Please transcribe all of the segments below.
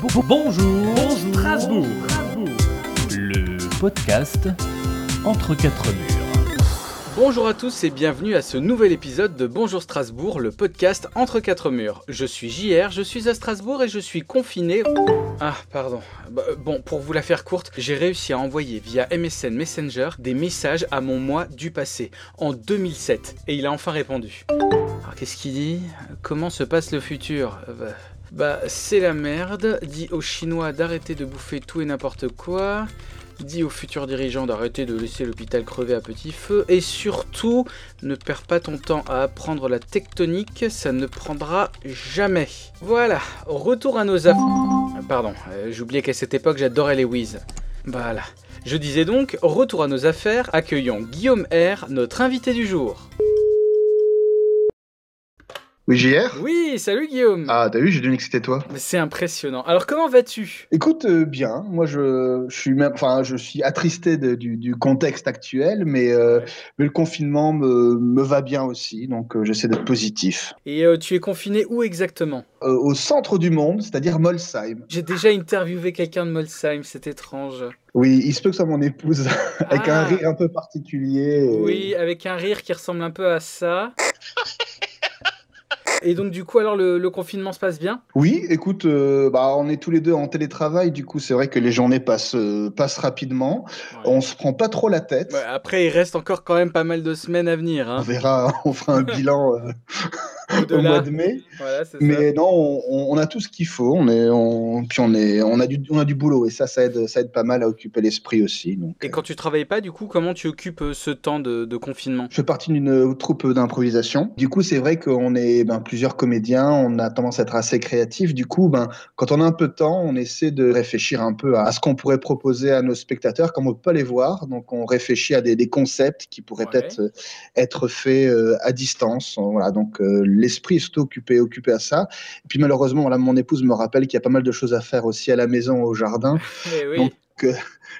Bonjour Strasbourg. Le podcast entre quatre murs. Bonjour à tous et bienvenue à ce nouvel épisode de Bonjour Strasbourg, le podcast entre quatre murs. Je suis JR, je suis à Strasbourg et je suis confiné. Ah, pardon. Bah, bon, pour vous la faire courte, j'ai réussi à envoyer via MSN Messenger des messages à mon moi du passé, en 2007, et il a enfin répondu. Alors qu'est-ce qu'il dit? Comment se passe le futur? Euh, bah, Bah, c'est la merde. Dit aux Chinois d'arrêter de bouffer tout et n'importe quoi. Dit aux futurs dirigeants d'arrêter de laisser l'hôpital crever à petit feu. Et surtout, ne perds pas ton temps à apprendre la tectonique, ça ne prendra jamais. Voilà, retour à nos affaires. Pardon, euh, j'oubliais qu'à cette époque j'adorais les Wiz. Voilà. Je disais donc, retour à nos affaires, accueillons Guillaume R, notre invité du jour. Oui, JR Oui, salut Guillaume Ah, t'as vu, j'ai deviné que c'était toi. Mais C'est impressionnant. Alors comment vas-tu? Écoute, euh, bien. Moi, je, je suis même, enfin, je suis attristé de- du, du contexte actuel, mais, euh, mais le confinement me, me va bien aussi, donc euh, j'essaie d'être positif. Et euh, tu es confiné où exactement? Euh, au centre du monde, c'est-à-dire Molsheim. J'ai déjà interviewé quelqu'un de Molsheim, c'est étrange. Oui, il se peut que ce soit mon épouse, avec Ah. un rire un peu particulier. et- Oui, avec un rire qui ressemble un peu à ça. Et donc du coup alors le, le confinement se passe bien? Oui, écoute, euh, bah, on est tous les deux en télétravail, du coup, c'est vrai que les journées passent, euh, passent rapidement. On se prend pas trop la tête. Ouais, Après il reste encore quand même pas mal de semaines à venir. On Hein. verra, on fera un bilan euh, au mois de mai. Voilà, c'est ça. Mais non, on, a tout ce qu'il faut. On est, on, puis on est, on a du, on a du boulot et ça, ça aide, ça aide pas mal à occuper l'esprit aussi. Donc, Et euh, quand tu travailles pas du coup comment tu occupes euh, ce temps de, de confinement? Je fais partie d'une euh, troupe d'improvisation. Du coup, c'est vrai qu'on est ben, plusieurs comédiens. On a tendance à être assez créatifs. Du coup, ben, quand on a un peu de temps, on essaie de réfléchir un peu à ce qu'on pourrait proposer à nos spectateurs, comme on peut pas les voir. Donc, on réfléchit à des, des concepts qui pourraient Ouais. être être faits euh, à distance. Voilà. Donc, euh, l'esprit est surtout occupé, occupé à ça. Et puis, malheureusement, mon épouse me rappelle qu'il y a pas mal de choses à faire aussi à la maison, au jardin. Eh oui. Donc, euh,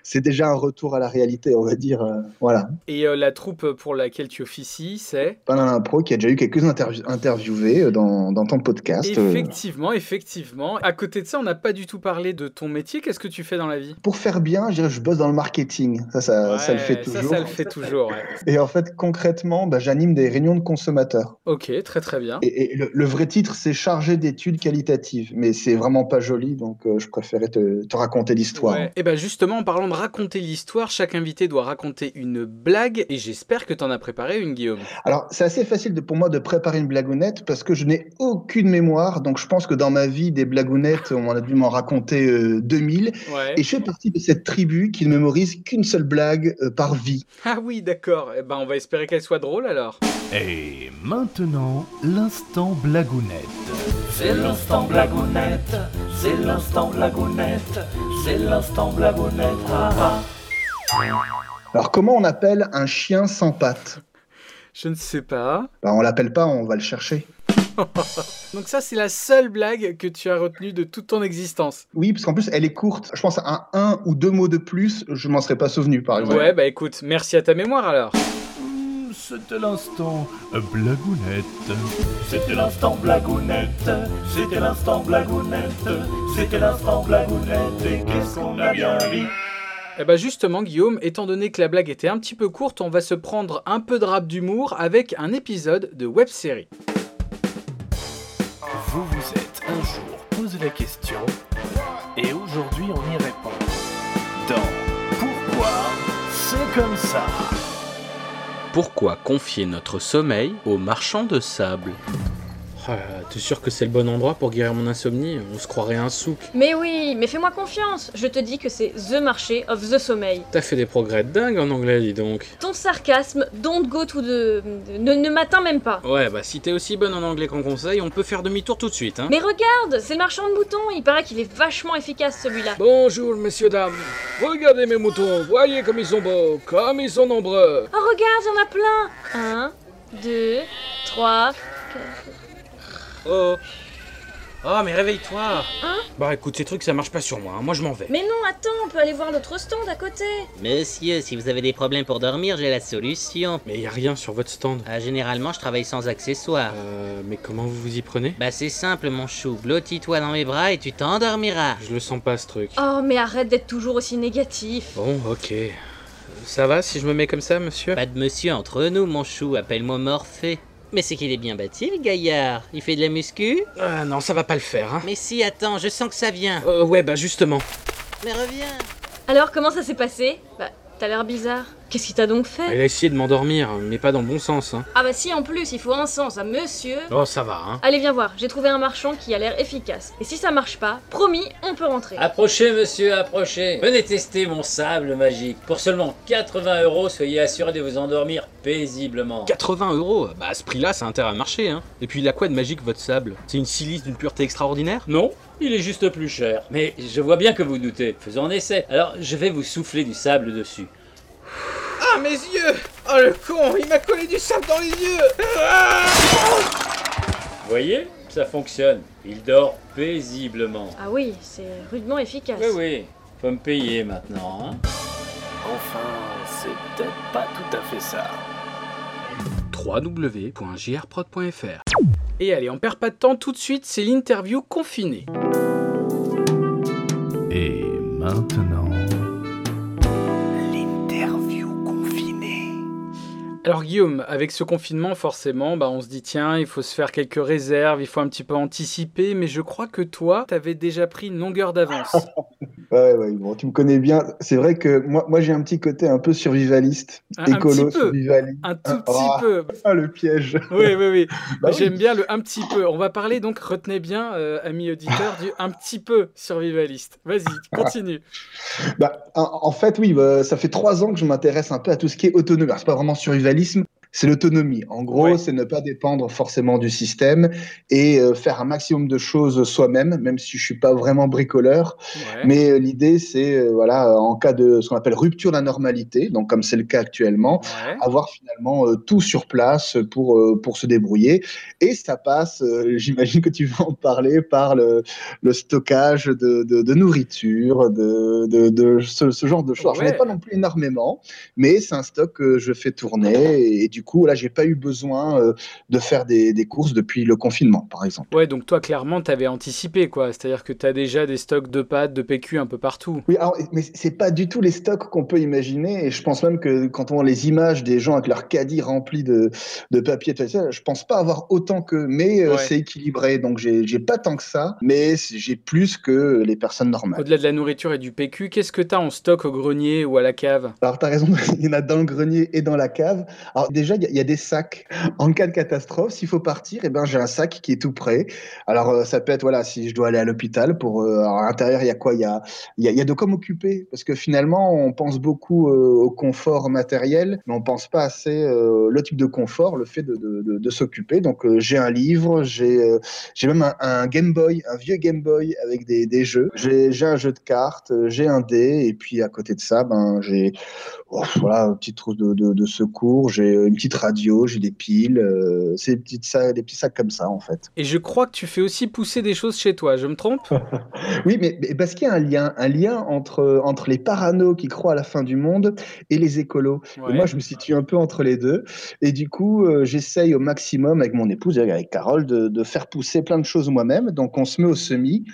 c'est déjà un retour à la réalité, on va dire. euh, voilà. Et euh, la troupe pour laquelle tu officies c'est? Banana Pro qui a déjà eu quelques interviews interviewés euh, dans, dans ton podcast. Effectivement, effectivement. À côté de ça, on n'a pas du tout parlé de ton métier. Qu'est-ce que tu fais dans la vie? Pour faire bien, je bosse dans le marketing. Ça, ça, ça le fait toujours. Ça, ça le fait toujours. ouais. Et en fait, concrètement, bah, j'anime des réunions de consommateurs. Ok, très très bien. Et, et le, le vrai titre, c'est chargé d'études qualitatives. Mais c'est vraiment pas joli, donc euh, je préférais te, te raconter l'histoire. Ouais. Et ben justement, en parlant de raconter l'histoire, chaque invité doit raconter une blague et j'espère que t'en as préparé une, Guillaume. Alors, c'est assez facile de- pour moi de préparer une blagounette parce que je n'ai aucune mémoire. Donc, je pense que dans ma vie, des blagounettes, on a dû m'en raconter euh, 2000. Ouais. Et je fais partie de cette tribu qui ne mémorise qu'une seule blague euh, par vie. Ah oui, d'accord. Eh ben on va espérer qu'elle soit drôle alors. Et maintenant, l'instant blagounette. C'est l'instant blagounette, c'est l'instant blagounette, c'est l'instant blagounette. Ah, ah. Alors, comment on appelle un chien sans pattes? Je ne sais pas. bah, On l'appelle pas, on va le chercher. Donc ça, c'est la seule blague que tu as retenue de toute ton existence. Oui, parce qu'en plus, elle est courte. Je pense à un, un ou deux mots de plus, je m'en serais pas souvenu, par exemple. Ouais, bah écoute, merci à ta mémoire alors. C'était l'instant blagounette. C'était l'instant blagounette, c'était l'instant blagounette, c'était l'instant blagounette. Et qu'est-ce qu'on a bien ri Eh ben justement, Guillaume, étant donné que la blague était un petit peu courte, on va se prendre un peu de rap d'humour avec un épisode de web série. Vous vous êtes un jour posé la question et aujourd'hui on y répond. Dans Pourquoi c'est comme ça? Pourquoi confier notre sommeil aux marchands de sable Ah, T'es sûr que c'est le bon endroit pour guérir mon insomnie? On se croirait un souk. Mais oui, mais fais-moi confiance. Je te dis que c'est The Marché of the Sommeil. T'as fait des progrès de dingue en anglais, dis donc. Ton sarcasme, don't go to the... ne, ne m'atteint même pas. Ouais, bah si t'es aussi bonne en anglais qu'en conseil, on peut faire demi-tour tout de suite, hein. Mais regarde, c'est le marchand de moutons. Il paraît qu'il est vachement efficace celui-là. Bonjour, messieurs, dames. Regardez mes moutons, voyez comme ils sont beaux, comme ils sont nombreux. Oh regarde, il y en a plein. Un, deux, trois. quatre. Oh, Oh, mais réveille-toi Hein Bah écoute, ces trucs ça marche pas sur moi, hein. moi je m'en vais. Mais non, attends, on peut aller voir l'autre stand à côté. Monsieur, si vous avez des problèmes pour dormir, j'ai la solution. Mais y a rien sur votre stand. Ah, généralement, je travaille sans accessoires. Euh, mais comment vous vous y prenez? Bah c'est simple, mon chou. Blottis-toi dans mes bras et tu t'endormiras. Je le sens pas ce truc. Oh, mais arrête d'être toujours aussi négatif. Bon, ok. Ça va si je me mets comme ça, monsieur? Pas de monsieur entre nous, mon chou. Appelle-moi Morphée. Mais c'est qu'il est bien bâti, le gaillard. Il fait de la muscu Ah non, ça va pas le faire, hein. Mais si, attends, je sens que ça vient. Euh, ouais, bah justement. Mais reviens. Alors, comment ça s'est passé? Bah, t'as l'air bizarre. Qu'est-ce qui t'a donc fait Elle a essayé de m'endormir, mais pas dans le bon sens, hein. Ah bah si, en plus, il faut un sens à monsieur. Oh, ça va, hein. Allez, viens voir, j'ai trouvé un marchand qui a l'air efficace. Et si ça marche pas, promis, on peut rentrer. Approchez, monsieur, approchez. Venez tester mon sable magique. Pour seulement 80 euros, soyez assuré de vous endormir paisiblement. 80 euros Bah à ce prix-là, ça a intérêt à marcher, hein. Et puis il a quoi de magique votre sable? C'est une silice d'une pureté extraordinaire? Non, il est juste plus cher. Mais je vois bien que vous doutez. Faisons un essai. Alors, je vais vous souffler du sable dessus. Ah, mes yeux Oh le con, il m'a collé du sable dans les yeux Voyez? Ça fonctionne. Il dort paisiblement. Ah oui, c'est rudement efficace. Oui, oui. Faut me payer maintenant, hein. Enfin, c'est peut-être pas tout à fait ça. www.jrprod.fr Et allez, on perd pas de temps, tout de suite, c'est l'interview confinée. Et maintenant, Alors Guillaume, avec ce confinement, forcément, bah, on se dit tiens, il faut se faire quelques réserves, il faut un petit peu anticiper, mais je crois que toi, t'avais déjà pris une longueur d'avance. Ouais, ouais, bon, tu me connais bien. C'est vrai que moi, moi j'ai un petit côté un peu survivaliste, Un- un écolo, petit peu. survivaliste. Un tout petit ah. peu. Ah, le piège. Oui, oui, oui. Bah oui. J'aime bien le un petit peu. On va parler donc, retenez bien, euh, amis auditeurs, du un petit peu survivaliste. Vas-y, continue. Bah, en, en fait, oui, bah, ça fait trois ans que je m'intéresse un peu à tout ce qui est autonomie. C'est pas vraiment survivalisme, c'est l'autonomie. En gros, Ouais. c'est ne pas dépendre forcément du système et euh, faire un maximum de choses soi-même, même si je suis pas vraiment bricoleur. Ouais. Mais euh, l'idée, c'est, euh, voilà, en cas de ce qu'on appelle rupture de la normalité, donc comme c'est le cas actuellement, Ouais. avoir finalement tout sur place pour, pour se débrouiller. Et ça passe, j'imagine que tu vas en parler, par le, le stockage de, de, de nourriture, de, de, de ce, ce genre de choses. Alors, J'en ai Ouais. pas non plus énormément, mais c'est un stock que je fais tourner. Et, et du coup, là, j'ai pas eu besoin euh, de faire des, des courses depuis le confinement, par exemple. Ouais, donc toi, clairement, t'avais anticipé, quoi. C'est-à-dire que t'as déjà des stocks de pâtes, de PQ un peu partout. Oui, alors, mais c'est pas du tout les stocks qu'on peut imaginer. Et je pense même que quand on voit les images des gens avec leur caddie rempli de, de papier, tout ça, je pense pas avoir autant que. Mais euh, Ouais. c'est équilibré. Donc j'ai pas tant que ça, mais j'ai plus que les personnes normales. Au-delà de la nourriture et du PQ, qu'est-ce que t'as en stock au grenier ou à la cave? Alors, tu as raison, il y en a dans le grenier et dans la cave. Alors, déjà, il y, a- des sacs. En cas de catastrophe, s'il faut partir, eh ben, j'ai un sac qui est tout prêt. Alors, euh, ça peut être, voilà, si je dois aller à l'hôpital, pour, euh, à l'intérieur, il y a quoi? Il y a, y, y a de quoi m'occuper. Parce que finalement, on pense beaucoup euh, au confort matériel, mais on pense pas assez le type de confort, le fait de, de, s'occuper. Donc, j'ai un livre, j'ai j'ai même un, Game Boy, un vieux Game Boy avec des, des jeux. J'ai un jeu de cartes, j'ai un dé, et puis à côté de ça, ben, j'ai Oh, voilà, une petite trousse de, de, de secours, j'ai une petite radio, j'ai des piles, euh, c'est des, petites des petits sacs comme ça en fait. Et je crois que tu fais aussi pousser des choses chez toi, je me trompe? Oui, mais, mais parce qu'il y a un lien, un lien entre, entre les paranos qui croient à la fin du monde et les écolos. Et moi, je me situe un peu entre les deux. Et du coup, euh, j'essaye au maximum avec mon épouse, avec Carole, de, de faire pousser plein de choses moi-même. Donc, on se met au semis.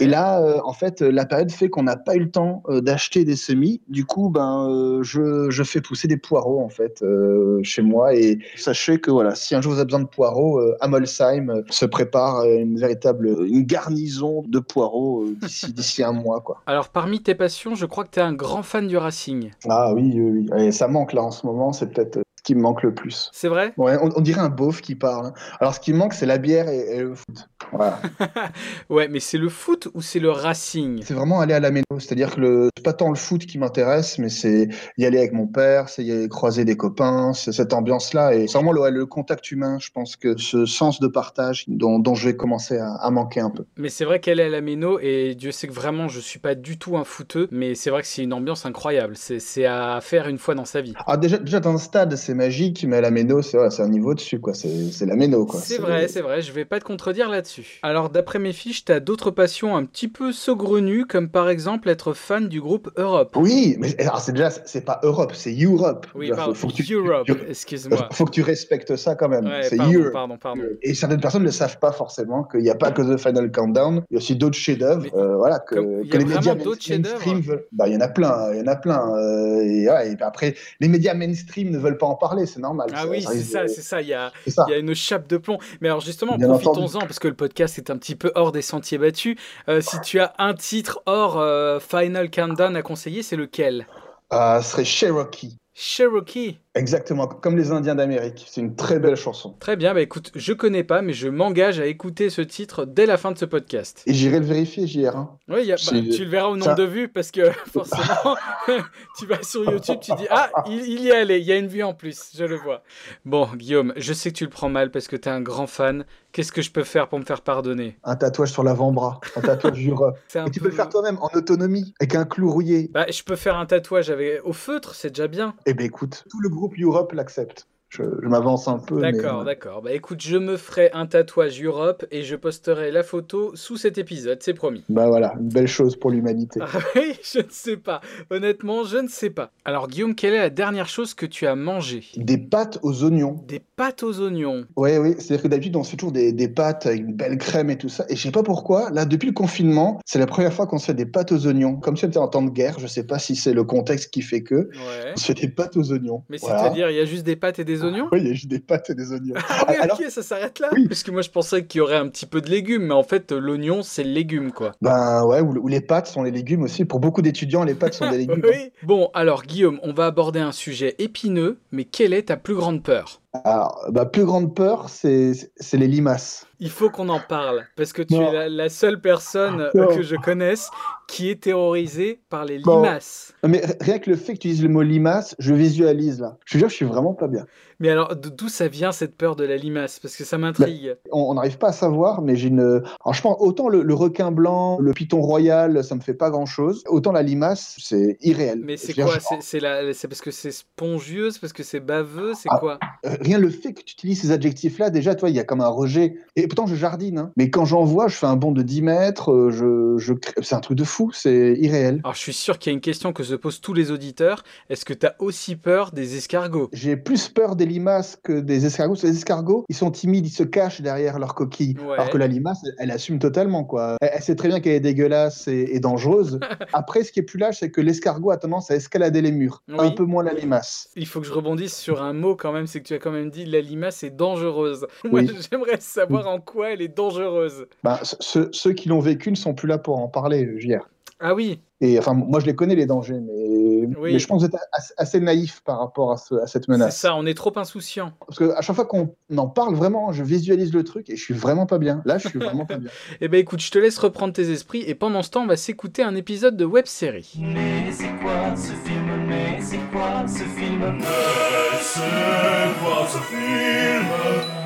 Et là, euh, en fait, la période fait qu'on n'a pas eu le temps d'acheter des semis. Du coup, ben, je, je fais pousser des poireaux en fait euh, chez moi. Et sachez que voilà, si un jour vous avez besoin de poireaux, euh, à Molsheim euh, se prépare euh, une véritable une garnison de poireaux euh, d'ici d'ici un mois quoi. Alors, parmi tes passions, je crois que t'es un grand fan du Racing. Ah oui, oui, oui. Et ça manque là en ce moment. C'est peut-être euh, ce qui me manque le plus. C'est vrai? Ouais, on, on dirait un beauf qui parle. Alors, ce qui me manque, c'est la bière et, et le foot. Voilà. Ouais, mais c'est le foot ou c'est le Racing? C'est vraiment aller à la méno, c'est-à-dire que le, c'est pas tant le foot qui m'intéresse, mais c'est y aller avec mon père, c'est y aller croiser des copains, c'est cette ambiance-là, et c'est vraiment le, le contact humain. Je pense que ce sens de partage dont, dont je vais commencer à, à manquer un peu. Mais c'est vrai qu'elle est à la méno et Dieu sait que vraiment je suis pas du tout un footeux, mais c'est vrai que c'est une ambiance incroyable. C'est c'est à faire une fois dans sa vie. Alors déjà, déjà dans le stade, c'est c'est magique, mais la méno, c'est voilà, un niveau dessus, quoi. C'est la méno, quoi. C'est vrai, c'est vrai, je vais pas te contredire là-dessus. Alors, d'après mes fiches, t'as d'autres passions un petit peu saugrenues, comme par exemple être fan du groupe Europe. Oui, mais alors c'est déjà, c'est pas Europe, c'est Europe. Oui, pardon, faut que tu- Europe, excuse-moi. Faut que tu respectes ça quand même. Ouais, c'est pardon, Europe. pardon, pardon. Et certaines personnes ne savent pas forcément qu'il n'y a pas que The Final Countdown, il y a aussi d'autres chefs-d'œuvre, euh, voilà, que, comme- les médias mainstream veulent. Bah, il y en a plein, il y en a plein. euh, et, ouais, et puis après, les médias mainstream ne veulent pas en parler, c'est normal. Ah oui, c'est ça, de- c'est ça, il y a, il y a une chape de plomb. Mais alors justement, profitons-en, parce que le podcast est un petit peu hors des sentiers battus. Euh, si tu as un titre hors euh, Final Countdown à conseiller, c'est lequel? Ah, ce serait Cherokee. Cherokee. Exactement, comme les Indiens d'Amérique. C'est une très belle chanson. Très bien, bah écoute, je connais pas, mais je m'engage à écouter ce titre dès la fin de ce podcast. Et j'irai le vérifier, JR. hein. Oui, y a- bah, tu le verras au nombre ça- de vues parce que forcément, tu vas sur YouTube, tu dis Ah, il, il y est allé, il y a une vue en plus, je le vois. Bon, Guillaume, je sais que tu le prends mal parce que tu es un grand fan. Qu'est-ce que je peux faire pour me faire pardonner? Un tatouage sur l'avant-bras, un tatouage un Et tu peu- peux le faire toi-même en autonomie, avec un clou rouillé. Bah, je peux faire un tatouage avec... au feutre, c'est déjà bien. Eh ben écoute, tout le groupe Europe l'accepte. Je, je m'avance un peu. D'accord, d'accord. Bah écoute, je me ferai un tatouage Europe et je posterai la photo sous cet épisode, c'est promis. Bah voilà, une belle chose pour l'humanité. Ah oui, je ne sais pas. Honnêtement, je ne sais pas. Alors Guillaume, quelle est la dernière chose que tu as mangé Des pâtes aux oignons. Des pâtes aux oignons. Oui, oui, c'est-à-dire que d'habitude, on se fait toujours des, des pâtes avec une belle crème et tout ça. Et je sais pas pourquoi, là, depuis le confinement, c'est la première fois qu'on se fait des pâtes aux oignons. Comme si on était en temps de guerre, je sais pas si c'est le contexte qui fait que. Ouais. On se fait des pâtes aux oignons. Mais Voilà. c'est-à-dire, il y a juste des pâtes et des oignons? Oui, il y a juste des pâtes et des oignons. Ah oui, Alors- ok, ça s'arrête là Oui. Parce que moi je pensais qu'il y aurait un petit peu de légumes, mais en fait l'oignon c'est le légume quoi. Ben ouais, ou, ou les pâtes sont les légumes aussi. Pour beaucoup d'étudiants, les pâtes sont des légumes. Oui. Bon, alors Guillaume, on va aborder un sujet épineux, mais quelle est ta plus grande peur? Alors, ma plus grande peur, c'est les limaces. Il faut qu'on en parle, parce que tu Non. es la, la seule personne Non. que je connaisse qui est terrorisée par les limaces. Mais rien que le fait que tu dises le mot limace, je visualise là. Je te jure, je suis vraiment pas bien. Mais alors, d'où ça vient cette peur de la limace? Parce que ça m'intrigue. On on n'arrive pas à savoir, mais j'ai une. Alors, je pense autant le, le requin blanc, le python royal, ça me fait pas grand chose. Autant la limace, c'est irréel. Mais c'est quoi? C'est la- parce que c'est spongieux, c'est parce que c'est baveux, c'est Ah. quoi? euh, rien le fait que tu utilises ces adjectifs-là, déjà, toi, il y a comme un rejet. Et pourtant, je jardine. hein. Mais quand j'en vois, je fais un bond de 10 mètres. euh, Je, C'est un truc de fou, c'est irréel. Alors, je suis sûr qu'il y a une question que se posent tous les auditeurs. Est-ce que tu as aussi peur des escargots? J'ai plus peur des limaces que des escargots. Les escargots, ils sont timides, ils se cachent derrière leur coquille. Ouais. Alors que la limace, elle, elle assume totalement. quoi. Elle, elle sait très bien qu'elle est dégueulasse et, et dangereuse. Après, ce qui est plus lâche, c'est que l'escargot a tendance à escalader les murs. Oui. Un peu moins la limace. Il faut que je rebondisse sur un mot quand même, c'est que tu as quand même dit la limace est dangereuse. Moi, Oui. j'aimerais savoir en quoi elle est dangereuse. Ce- ceux, ceux qui l'ont vécu ne sont plus là pour en parler, JR. Ah oui, Et enfin, moi, je les connais, les dangers, mais, Oui. mais je pense que vous êtes assez, assez naïf par rapport à, ce- à cette c'est menace. ça, on est trop insouciant. Parce qu'à chaque fois qu'on en parle vraiment, je visualise le truc et je suis vraiment pas bien. Là, je suis vraiment pas bien. Eh ben écoute, je te laisse reprendre tes esprits et pendant ce temps, on va s'écouter un épisode de web série. Mais c'est quoi ce film? Mais c'est quoi ce film? Mais c'est quoi ce film?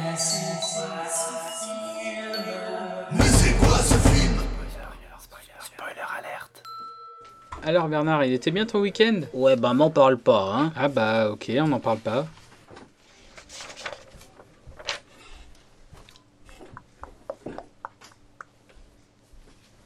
Alors Bernard, il était bien ton week-end? Ouais, bah m'en parle pas, hein. Ah bah ok, on n'en parle pas.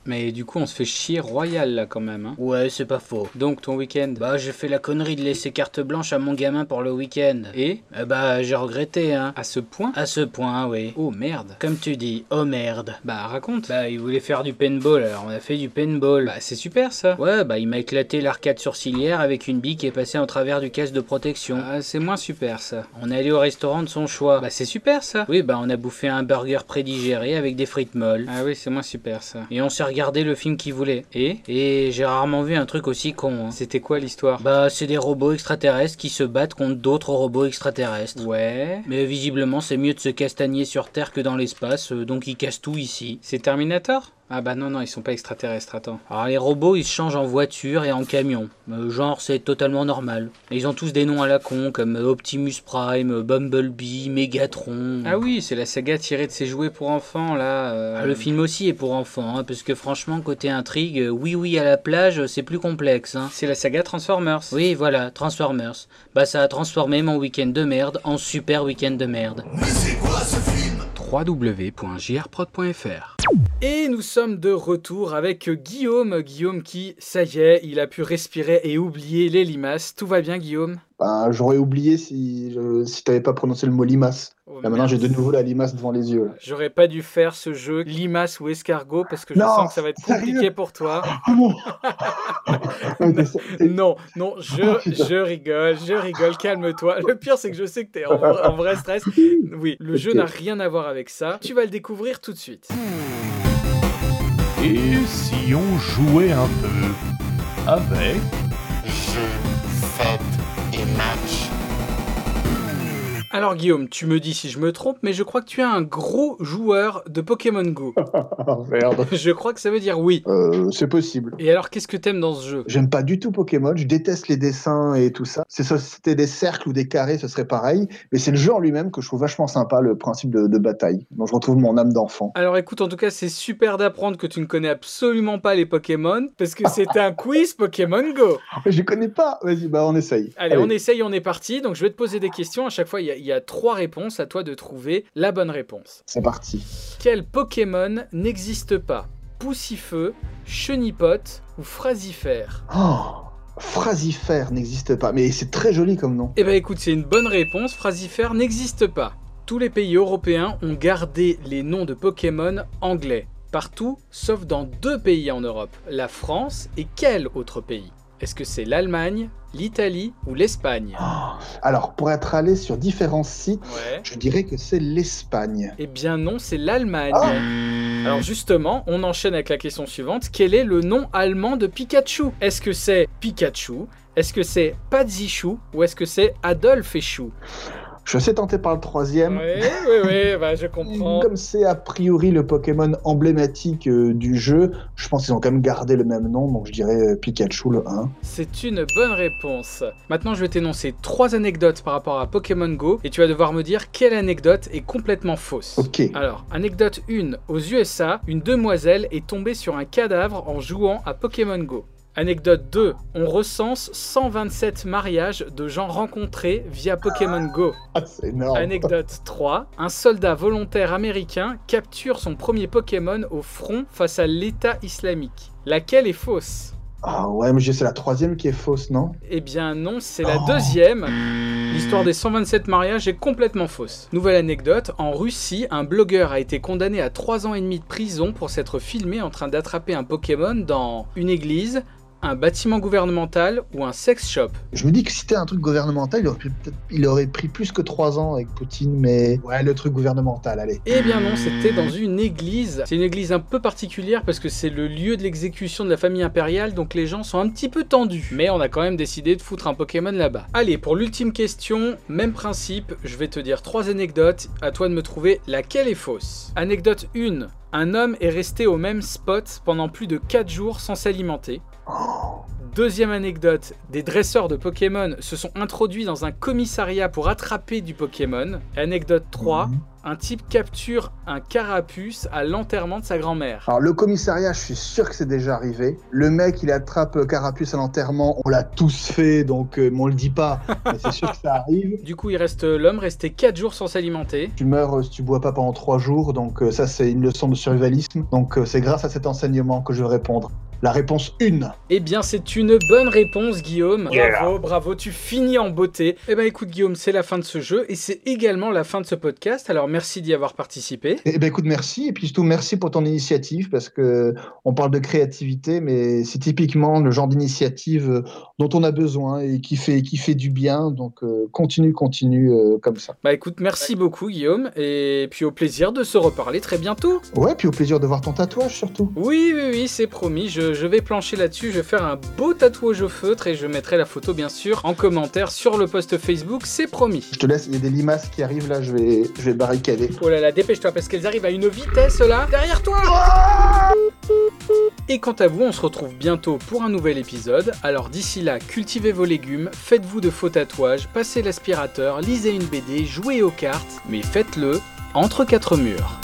Mais du coup, on se fait chier royal là quand même. Hein. Ouais, c'est pas faux. Donc ton week-end? Bah, j'ai fait la connerie de laisser carte blanche à mon gamin pour le week-end. Et? Eh bah, j'ai regretté, hein. à ce point? À ce point, oui. Oh merde. Comme tu dis, oh merde. Bah raconte. Bah, il voulait faire du paintball, alors on a fait du paintball. Bah c'est super ça. Ouais, bah, il m'a éclaté l'arcade sourcilière avec une bille qui est passée en travers du casque de protection. Ah, c'est moins super ça. On est allé au restaurant de son choix. Bah c'est super ça. Oui, bah, on a bouffé un burger prédigéré avec des frites molles. Ah oui, c'est moins super ça. Et on s'est le film qu'il voulait. Et Et j'ai rarement vu un truc aussi con. hein. c'était quoi l'histoire? Bah, c'est des robots extraterrestres qui se battent contre d'autres robots extraterrestres. Ouais. Mais visiblement, c'est mieux de se castagner sur Terre que dans l'espace, euh, donc ils cassent tout ici. C'est Terminator? Ah bah non, non, ils sont pas extraterrestres, attends. Alors les robots, ils se changent en voiture et en camion. Euh, genre, c'est totalement normal. Et ils ont tous des noms à la con, comme euh, Optimus Prime, euh, Bumblebee, Megatron. Ah oui, c'est la saga tirée de ses jouets pour enfants, là. euh. Ah, le film aussi est pour enfants, hein, parce que franchement, côté intrigue, oui oui à la plage, c'est plus complexe. Hein. C'est la saga Transformers. Oui, voilà, Transformers. Bah ça a transformé mon week-end de merde en super week-end de merde. www.jrprod.fr Et nous sommes de retour avec Guillaume. Guillaume qui, ça y est, il a pu respirer et oublier les limaces. Tout va bien, Guillaume? Ben, J'aurais oublié si, je, si tu n'avais pas prononcé le mot limace. Oh, Là, maintenant, j'ai de nouveau la limace devant les yeux. J'aurais pas dû faire ce jeu limace ou escargot parce que je Non, sens que ça va être compliqué pour toi. Ah Non, Non, non, je, je rigole, je rigole, calme-toi. Le pire, c'est que je sais que t'es en, en vrai stress. Oui, le jeu n'a rien à voir avec ça. Tu vas le découvrir tout de suite. Et si on jouait un peu avec Alors Guillaume, tu me dis si je me trompe, mais je crois que tu es un gros joueur de Pokémon Go. Ah, merde. Je crois que ça veut dire oui. Euh, c'est possible. Et alors, qu'est-ce que t'aimes dans ce jeu? J'aime pas du tout Pokémon, je déteste les dessins et tout ça. C'est ça, si c'était des cercles ou des carrés, ce serait pareil. Mais c'est le jeu en lui-même que je trouve vachement sympa, le principe de, de bataille. Donc je retrouve mon âme d'enfant. Alors écoute, en tout cas, c'est super d'apprendre que tu ne connais absolument pas les Pokémon, parce que c'est un quiz Pokémon Go. Je connais pas. Vas-y, bah on essaye. Allez, on essaye, on est parti. Donc je vais te poser des questions. À chaque fois, il y, a- il y a trois réponses. À toi de trouver la bonne réponse. C'est parti. Quel Pokémon n'existe pas? Poussifeu, Chenipote ou Phrasifère Oh, Phrasifère n'existe pas. Mais c'est très joli comme nom. Eh ben écoute, c'est une bonne réponse. Phrasifère n'existe pas. Tous les pays européens ont gardé les noms de Pokémon anglais. Partout, sauf dans deux pays en Europe. La France et quel autre pays? Est-ce que c'est l'Allemagne, l'Italie ou l'Espagne? Alors, pour être allé sur différents sites, Ouais. je dirais que c'est l'Espagne. Eh bien non, c'est l'Allemagne. Ah. Alors justement, on enchaîne avec la question suivante. Quel est le nom allemand de Pikachu? Est-ce que c'est Pikachu? Est-ce que c'est Padzichou Ou est-ce que c'est Adolphechou Je suis assez tenté par le troisième. Oui, oui, oui, bah, je comprends. Comme c'est a priori le Pokémon emblématique euh, du jeu, je pense qu'ils ont quand même gardé le même nom, donc je dirais euh, Pikachu le 1. C'est une bonne réponse. Maintenant, je vais t'énoncer trois anecdotes par rapport à Pokémon Go et tu vas devoir me dire quelle anecdote est complètement fausse. Ok. Alors, anecdote 1. Aux USA, une demoiselle est tombée sur un cadavre en jouant à Pokémon Go. Anecdote 2. On recense 127 mariages de gens rencontrés via Pokémon Go. Ah, c'est énorme. Anecdote 3. Un soldat volontaire américain capture son premier Pokémon au front face à l'État islamique. Laquelle est fausse? Ah ouais, mais je- c'est la troisième qui est fausse, non? Eh bien non, c'est la Oh. deuxième. L'histoire des 127 mariages est complètement fausse. Nouvelle anecdote, en Russie, un blogueur a été condamné à 3 ans et demi de prison pour s'être filmé en train d'attraper un Pokémon dans une église, un bâtiment gouvernemental ou un sex shop. Je me dis que si c'était un truc gouvernemental, il aurait, pris, peut-être- il aurait pris plus que 3 ans avec Poutine, mais ouais, le truc gouvernemental, allez. Eh bien non, c'était dans une église. C'est une église un peu particulière parce que c'est le lieu de l'exécution de la famille impériale, donc les gens sont un petit peu tendus. Mais on a quand même décidé de foutre un Pokémon là-bas. Allez, pour l'ultime question, même principe, je vais te dire trois anecdotes, à toi de me trouver laquelle est fausse. Anecdote 1. Un homme est resté au même spot pendant plus de 4 jours sans s'alimenter. Deuxième anecdote, des dresseurs de Pokémon se sont introduits dans un commissariat pour attraper du Pokémon. Anecdote 3, Mhm. un type capture un carapuce à l'enterrement de sa grand-mère. Alors le commissariat, je suis sûr que c'est déjà arrivé. Le mec, il attrape euh, Carapuce à l'enterrement, on l'a tous fait, donc euh, on le dit pas, mais c'est sûr que ça arrive. Du coup, il reste l'homme resté 4 jours sans s'alimenter. Tu meurs euh, si tu bois pas pendant 3 jours, donc euh, ça c'est une leçon de survivalisme. Donc euh, c'est grâce à cet enseignement que je vais répondre. La réponse 1. Eh bien, c'est une bonne réponse, Guillaume. Bravo, bravo, tu finis en beauté. Eh ben, écoute, Guillaume, c'est la fin de ce jeu et c'est également la fin de ce podcast. Alors, merci d'y avoir participé. Eh ben écoute, merci. Et puis surtout, merci pour ton initiative parce que on parle de créativité, mais c'est typiquement le genre d'initiative euh, dont on a besoin et qui fait, qui fait du bien. Donc euh, continue, continue euh, comme ça. Bah, écoute, merci beaucoup, Guillaume. Et puis, au plaisir de se reparler très bientôt. Ouais, puis au plaisir de voir ton tatouage surtout. Oui, oui, oui, c'est promis. Je, je vais plancher là-dessus. Je vais faire un beau tatouage au feutre et je mettrai la photo, bien sûr, en commentaire sur le post Facebook. C'est promis. Je te laisse, il y a des limaces qui arrivent là, je vais, je vais barricader. Oh là là, dépêche-toi parce qu'elles arrivent à une vitesse là. Derrière toi Et quant à vous, on se retrouve bientôt pour un nouvel épisode. Alors d'ici là, cultivez vos légumes, faites-vous de faux tatouages, passez l'aspirateur, lisez une BD, jouez aux cartes, mais faites-le entre quatre murs.